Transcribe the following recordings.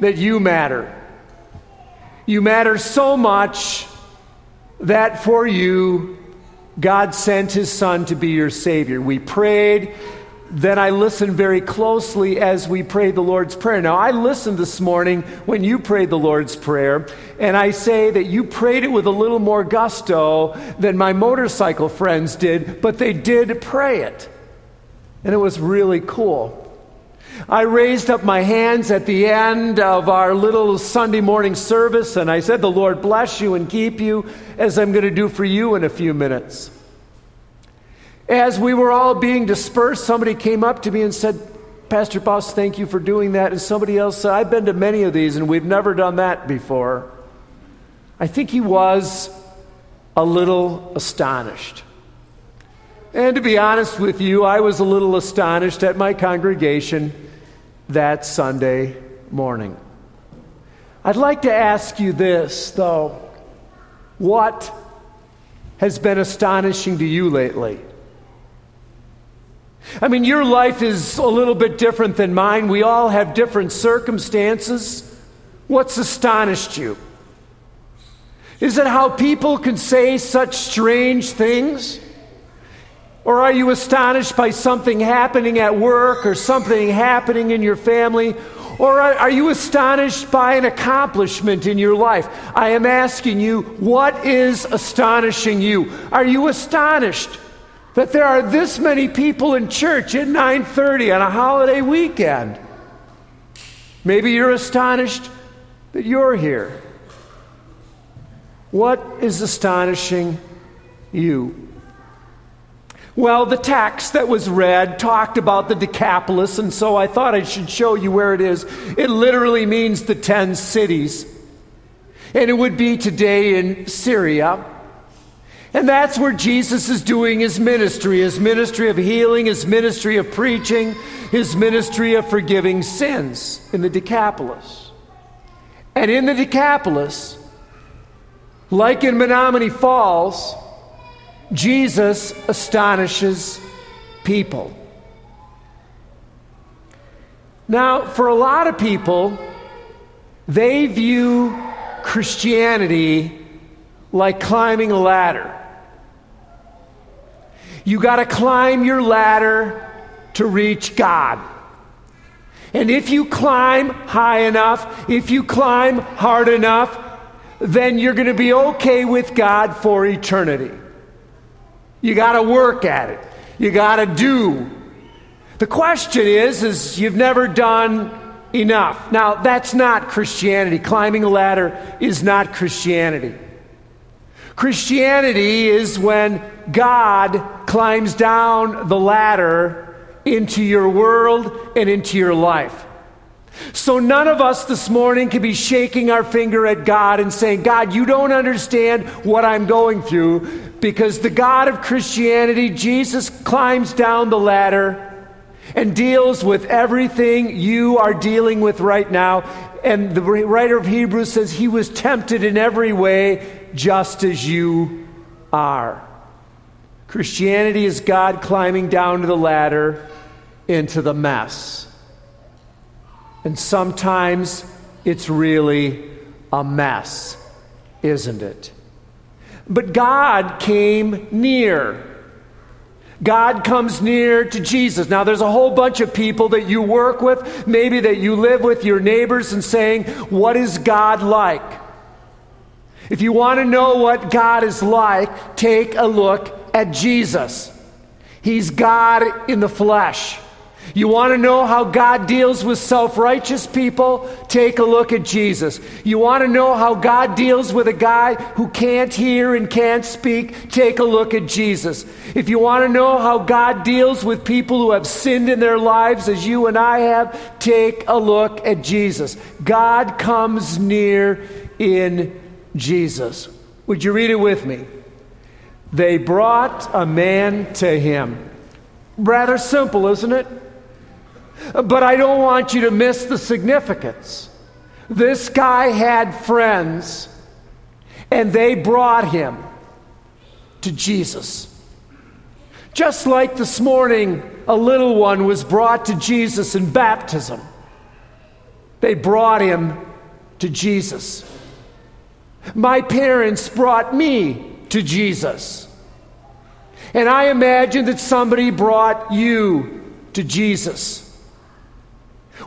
that you matter. You matter so much that for you, God sent his son to be your Savior. We prayed. Then I listened very closely as we prayed the Lord's Prayer. Now, I listened this morning when you prayed the Lord's Prayer, and I say that you prayed it with a little more gusto than my motorcycle friends did, but they did pray it. And it was really cool. I raised up my hands at the end of our little Sunday morning service and I said, The Lord bless you and keep you, as I'm going to do for you in a few minutes. As we were all being dispersed, somebody came up to me and said, Pastor Boss, thank you for doing that. And somebody else said, I've been to many of these and we've never done that before. I think he was a little astonished. And to be honest with you, I was a little astonished at my congregation that Sunday morning. I'd like to ask you this, though. What has been astonishing to you lately? I mean, your life is a little bit different than mine. We all have different circumstances. What's astonished you? Is it how people can say such strange things? Or are you astonished by something happening at work or something happening in your family? Or are, you astonished by an accomplishment in your life? I am asking you, what is astonishing you? Are you astonished that there are this many people in church at 9:30 on a holiday weekend? Maybe you're astonished that you're here. What is astonishing you? Well, the text that was read talked about the Decapolis, and so I thought I should show you where it is. It literally means the ten cities. And it would be today in Syria. And that's where Jesus is doing his ministry his ministry of healing, his ministry of preaching, his ministry of forgiving sins in the Decapolis. And in the Decapolis, like in Menomonee Falls, Jesus astonishes people. Now, for a lot of people, they view Christianity like climbing a ladder. You got to climb your ladder to reach God. And if you climb high enough, if you climb hard enough, then you're going to be okay with God for eternity. You got to work at it. You got to do. The question is is you've never done enough. Now, that's not Christianity. Climbing a ladder is not Christianity. Christianity is when God climbs down the ladder into your world and into your life. So none of us this morning can be shaking our finger at God and saying, God, you don't understand what I'm going through because the God of Christianity, Jesus, climbs down the ladder and deals with everything you are dealing with right now. And the writer of Hebrews says he was tempted in every way just as you are. Christianity is God climbing down to the ladder into the mess. And sometimes it's really a mess, isn't it? But God came near. God comes near to Jesus. Now, there's a whole bunch of people that you work with, maybe that you live with, your neighbors, and saying, What is God like? If you want to know what God is like, take a look at Jesus. He's God in the flesh. You want to know how God deals with self righteous people? Take a look at Jesus. You want to know how God deals with a guy who can't hear and can't speak? Take a look at Jesus. If you want to know how God deals with people who have sinned in their lives, as you and I have, take a look at Jesus. God comes near in Jesus. Would you read it with me? They brought a man to him. Rather simple, isn't it? But I don't want you to miss the significance. This guy had friends, and they brought him to Jesus. Just like this morning, a little one was brought to Jesus in baptism. They brought him to Jesus. My parents brought me to Jesus. And I imagine that somebody brought you to Jesus.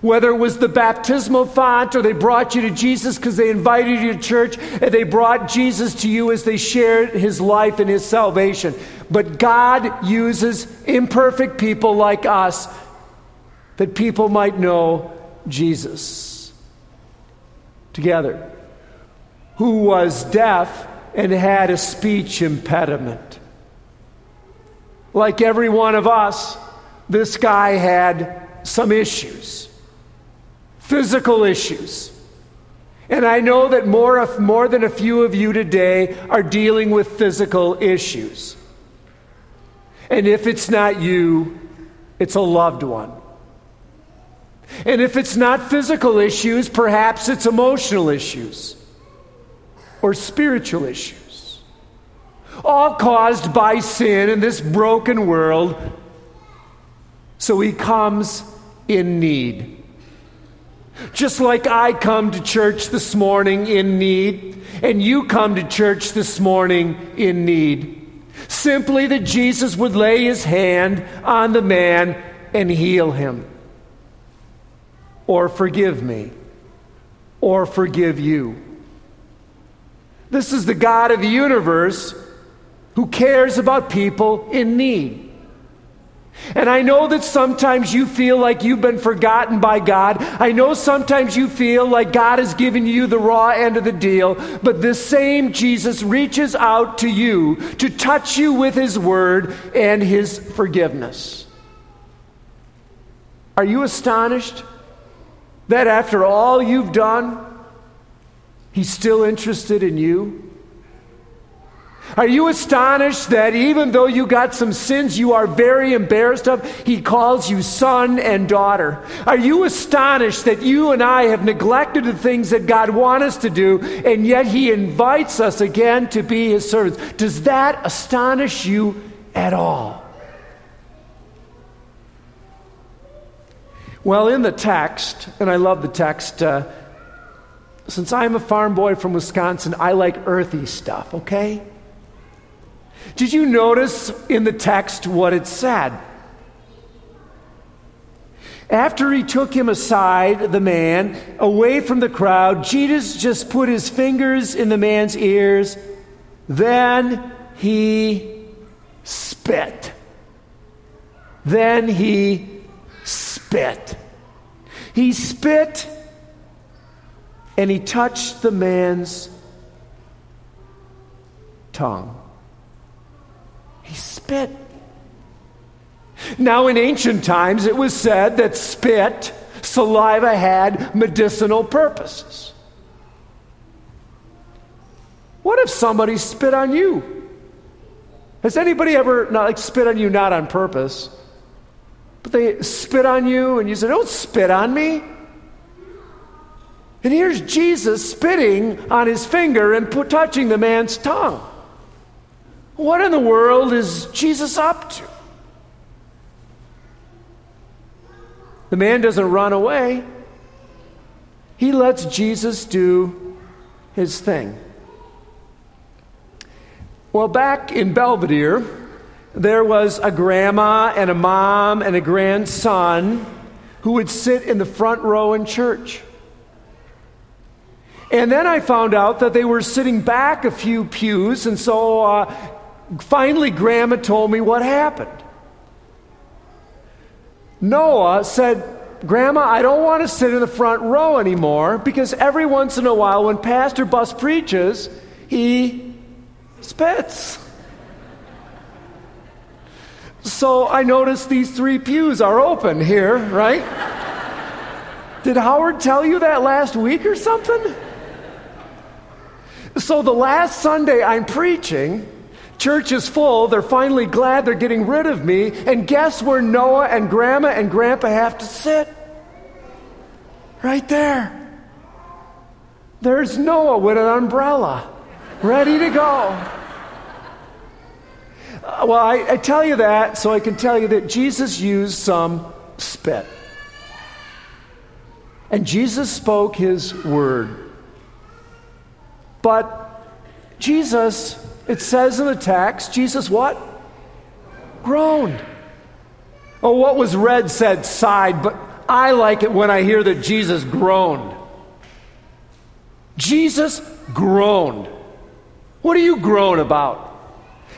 Whether it was the baptismal font or they brought you to Jesus because they invited you to church and they brought Jesus to you as they shared his life and his salvation. But God uses imperfect people like us that people might know Jesus. Together. Who was deaf and had a speech impediment. Like every one of us, this guy had some issues physical issues. And I know that more, of, more than a few of you today are dealing with physical issues. And if it's not you, it's a loved one. And if it's not physical issues, perhaps it's emotional issues or spiritual issues. All caused by sin in this broken world. So he comes in need. Just like I come to church this morning in need, and you come to church this morning in need. Simply that Jesus would lay his hand on the man and heal him. Or forgive me. Or forgive you. This is the God of the universe who cares about people in need. And I know that sometimes you feel like you've been forgotten by God. I know sometimes you feel like God has given you the raw end of the deal. But this same Jesus reaches out to you to touch you with his word and his forgiveness. Are you astonished that after all you've done, he's still interested in you? Are you astonished that even though you got some sins you are very embarrassed of, he calls you son and daughter? Are you astonished that you and I have neglected the things that God wants us to do, and yet he invites us again to be his servants? Does that astonish you at all? Well, in the text, and I love the text, uh, since I'm a farm boy from Wisconsin, I like earthy stuff, okay? Did you notice in the text what it said? After he took him aside, the man, away from the crowd, Jesus just put his fingers in the man's ears. Then he spit. Then he spit. He spit and he touched the man's tongue. Spit. Now, in ancient times, it was said that spit, saliva, had medicinal purposes. What if somebody spit on you? Has anybody ever not like spit on you not on purpose, but they spit on you and you say, "Don't spit on me." And here's Jesus spitting on his finger and touching the man's tongue. What in the world is Jesus up to? The man doesn't run away, he lets Jesus do his thing. Well, back in Belvidere, there was a grandma and a mom and a grandson who would sit in the front row in church. And then I found out that they were sitting back a few pews, and so uh, finally, Grandma told me what happened. Noah said, Grandma, I don't want to sit in the front row anymore because every once in a while, when Pastor Bus preaches, he spits. So I noticed these three pews are open here, right? Did Howard tell you that last week or something? So the last Sunday I'm preaching, Church is full. They're finally glad they're getting rid of me. And guess where Noah and Grandma and Grandpa have to sit? Right there. There's Noah with an umbrella, ready to go. Uh, well, I, I tell you that so I can tell you that Jesus used some spit. And Jesus spoke his word. But Jesus, it says in the text, Jesus what? Groaned. Oh, what was read said sighed, but I like it when I hear that Jesus groaned. Jesus groaned. What do you groan about?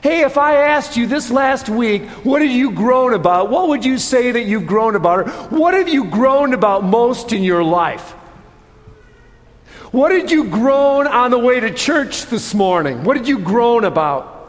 Hey, if I asked you this last week, what have you grown about? What would you say that you've grown about? Or what have you groaned about most in your life? What did you groan on the way to church this morning? What did you groan about?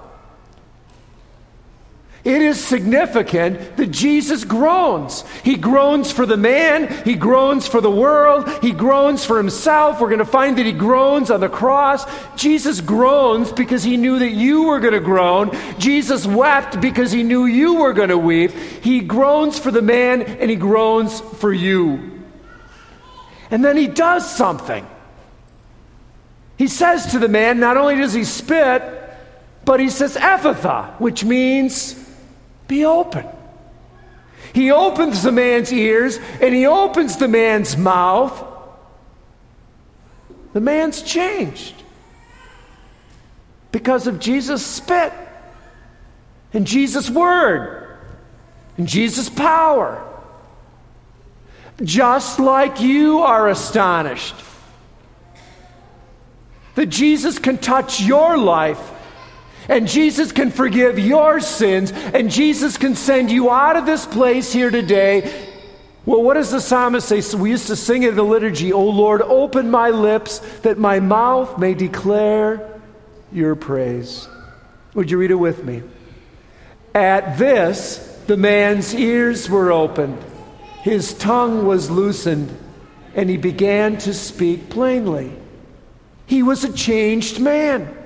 It is significant that Jesus groans. He groans for the man, he groans for the world, he groans for himself. We're going to find that he groans on the cross. Jesus groans because he knew that you were going to groan. Jesus wept because he knew you were going to weep. He groans for the man and he groans for you. And then he does something. He says to the man, not only does he spit, but he says, Ephphatha, which means be open. He opens the man's ears and he opens the man's mouth. The man's changed because of Jesus' spit and Jesus' word and Jesus' power. Just like you are astonished that Jesus can touch your life and Jesus can forgive your sins, and Jesus can send you out of this place here today. Well, what does the psalmist say? We used to sing it in the liturgy, O Lord, open my lips that my mouth may declare your praise. Would you read it with me? At this, the man's ears were opened, his tongue was loosened, and he began to speak plainly. He was a changed man.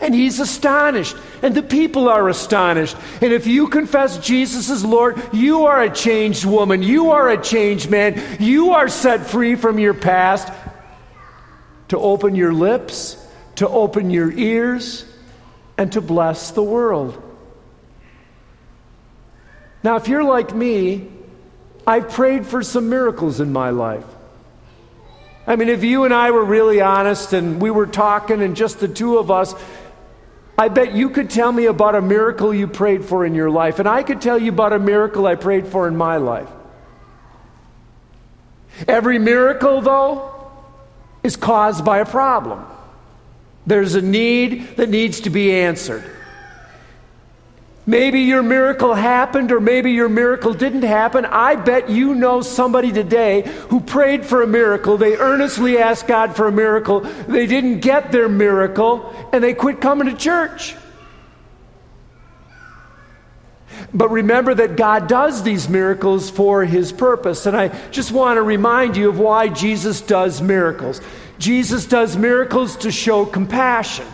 And he's astonished. And the people are astonished. And if you confess Jesus as Lord, you are a changed woman. You are a changed man. You are set free from your past to open your lips, to open your ears, and to bless the world. Now, if you're like me, I've prayed for some miracles in my life. I mean, if you and I were really honest and we were talking and just the two of us, I bet you could tell me about a miracle you prayed for in your life, and I could tell you about a miracle I prayed for in my life. Every miracle, though, is caused by a problem. There's a need that needs to be answered. Maybe your miracle happened or maybe your miracle didn't happen. I bet you know somebody today who prayed for a miracle. They earnestly asked God for a miracle. They didn't get their miracle and they quit coming to church. But remember that God does these miracles for his purpose. And I just want to remind you of why Jesus does miracles. Jesus does miracles to show compassion.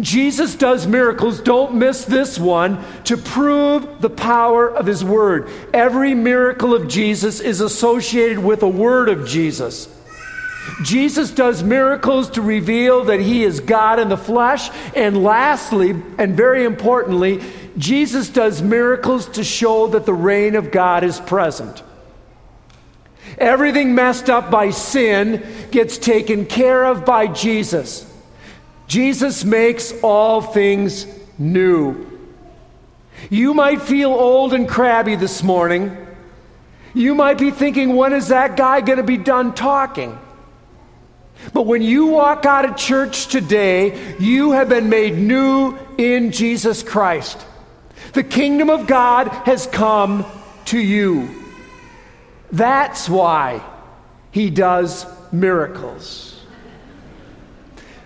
Jesus does miracles, don't miss this one, to prove the power of his word. Every miracle of Jesus is associated with a word of Jesus. Jesus does miracles to reveal that he is God in the flesh. And lastly, and very importantly, Jesus does miracles to show that the reign of God is present. Everything messed up by sin gets taken care of by Jesus. Jesus makes all things new. You might feel old and crabby this morning. You might be thinking, when is that guy going to be done talking? But when you walk out of church today, you have been made new in Jesus Christ. The kingdom of God has come to you. That's why he does miracles.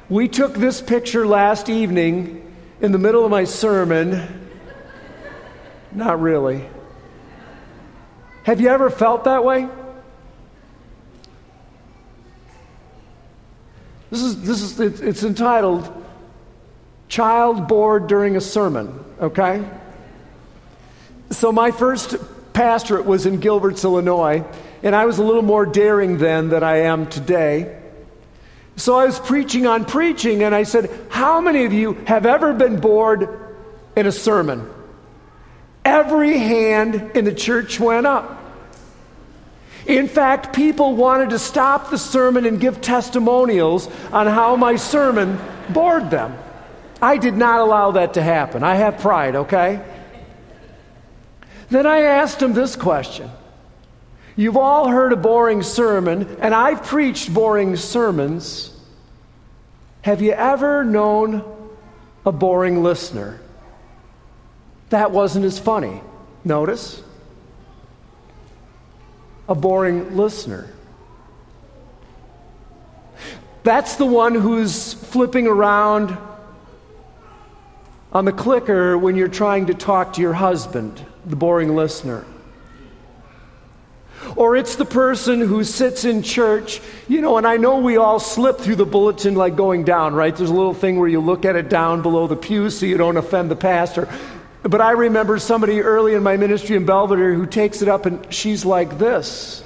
We took this picture last evening in the middle of my sermon. Not really. Have you ever felt that way? This is, this is it's entitled Child Bored During a Sermon, okay? So, my first pastorate was in Gilberts, Illinois, and I was a little more daring then than I am today. So I was preaching on preaching, and I said, How many of you have ever been bored in a sermon? Every hand in the church went up. In fact, people wanted to stop the sermon and give testimonials on how my sermon bored them. I did not allow that to happen. I have pride, okay? Then I asked him this question You've all heard a boring sermon, and I've preached boring sermons. Have you ever known a boring listener? That wasn't as funny. Notice? A boring listener. That's the one who's flipping around on the clicker when you're trying to talk to your husband, the boring listener. Or it's the person who sits in church, you know, and I know we all slip through the bulletin like going down, right? There's a little thing where you look at it down below the pew so you don't offend the pastor. But I remember somebody early in my ministry in Belvidere who takes it up and she's like this.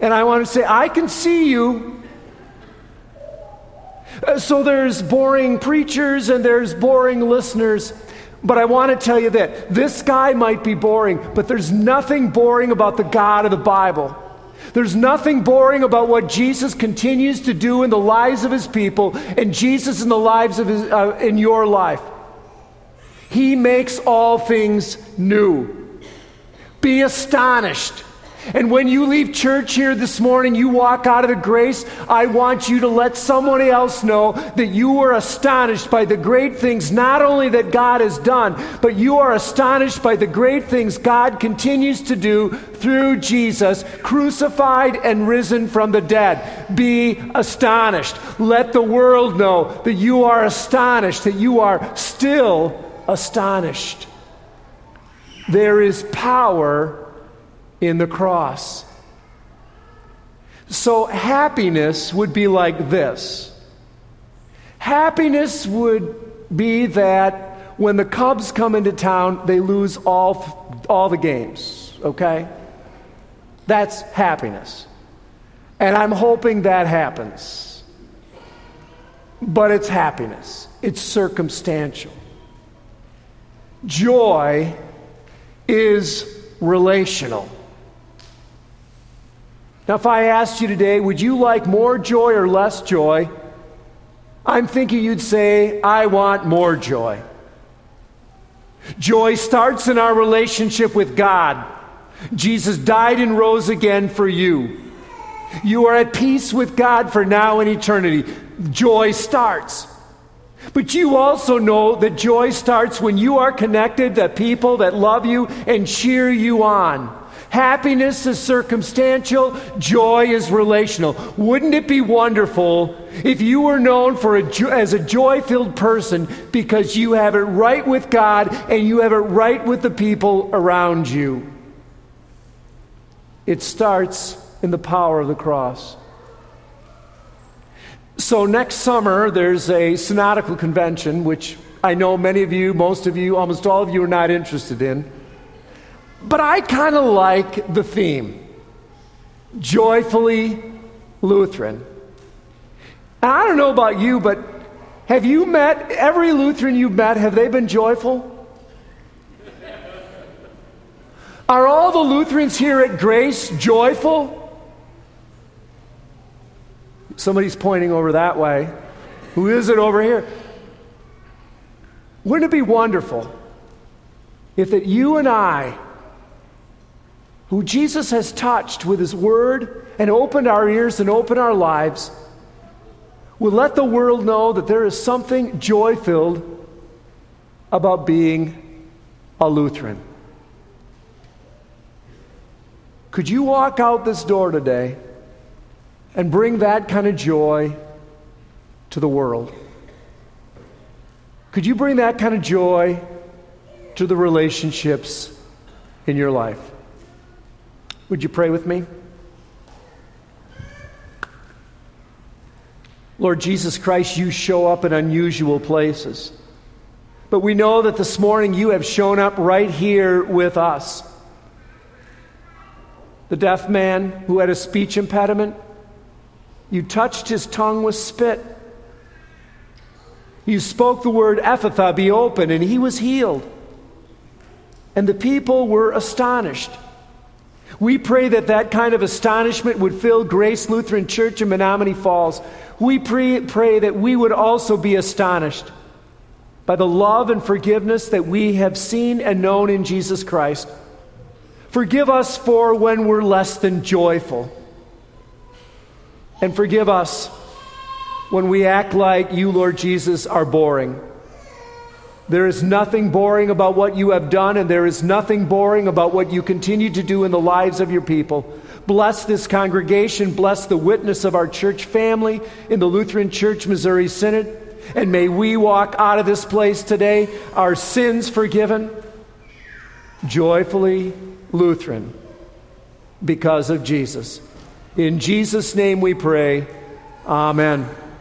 And I want to say, I can see you. Uh, so there's boring preachers and there's boring listeners. But I want to tell you that this guy might be boring, but there's nothing boring about the God of the Bible. There's nothing boring about what Jesus continues to do in the lives of his people and Jesus in the lives of his, uh, in your life. He makes all things new. Be astonished and when you leave church here this morning, you walk out of the grace, I want you to let someone else know that you were astonished by the great things, not only that God has done, but you are astonished by the great things God continues to do through Jesus, crucified and risen from the dead. Be astonished. Let the world know that you are astonished, that you are still astonished. There is power in the cross. So, happiness would be like this happiness would be that when the Cubs come into town, they lose all, all the games, okay? That's happiness. And I'm hoping that happens. But it's happiness, it's circumstantial. Joy is relational. Now, if I asked you today, would you like more joy or less joy? I'm thinking you'd say, I want more joy. Joy starts in our relationship with God. Jesus died and rose again for you. You are at peace with God for now and eternity. Joy starts. But you also know that joy starts when you are connected to people that love you and cheer you on. Happiness is circumstantial, joy is relational. Wouldn't it be wonderful if you were known for a, as a joy filled person because you have it right with God and you have it right with the people around you? It starts in the power of the cross. So, next summer, there's a synodical convention, which I know many of you, most of you, almost all of you are not interested in. But I kind of like the theme joyfully Lutheran. And I don't know about you, but have you met every Lutheran you've met? Have they been joyful? Are all the Lutherans here at Grace joyful? Somebody's pointing over that way. Who is it over here? Wouldn't it be wonderful if that you and I who Jesus has touched with his word and opened our ears and opened our lives, will let the world know that there is something joy filled about being a Lutheran. Could you walk out this door today and bring that kind of joy to the world? Could you bring that kind of joy to the relationships in your life? Would you pray with me? Lord Jesus Christ, you show up in unusual places. But we know that this morning you have shown up right here with us. The deaf man who had a speech impediment, you touched his tongue with spit. You spoke the word Ephphatha, be open, and he was healed. And the people were astonished. We pray that that kind of astonishment would fill Grace Lutheran Church in Menomonee Falls. We pray, pray that we would also be astonished by the love and forgiveness that we have seen and known in Jesus Christ. Forgive us for when we're less than joyful. And forgive us when we act like you, Lord Jesus, are boring. There is nothing boring about what you have done, and there is nothing boring about what you continue to do in the lives of your people. Bless this congregation. Bless the witness of our church family in the Lutheran Church Missouri Synod. And may we walk out of this place today, our sins forgiven, joyfully Lutheran, because of Jesus. In Jesus' name we pray. Amen.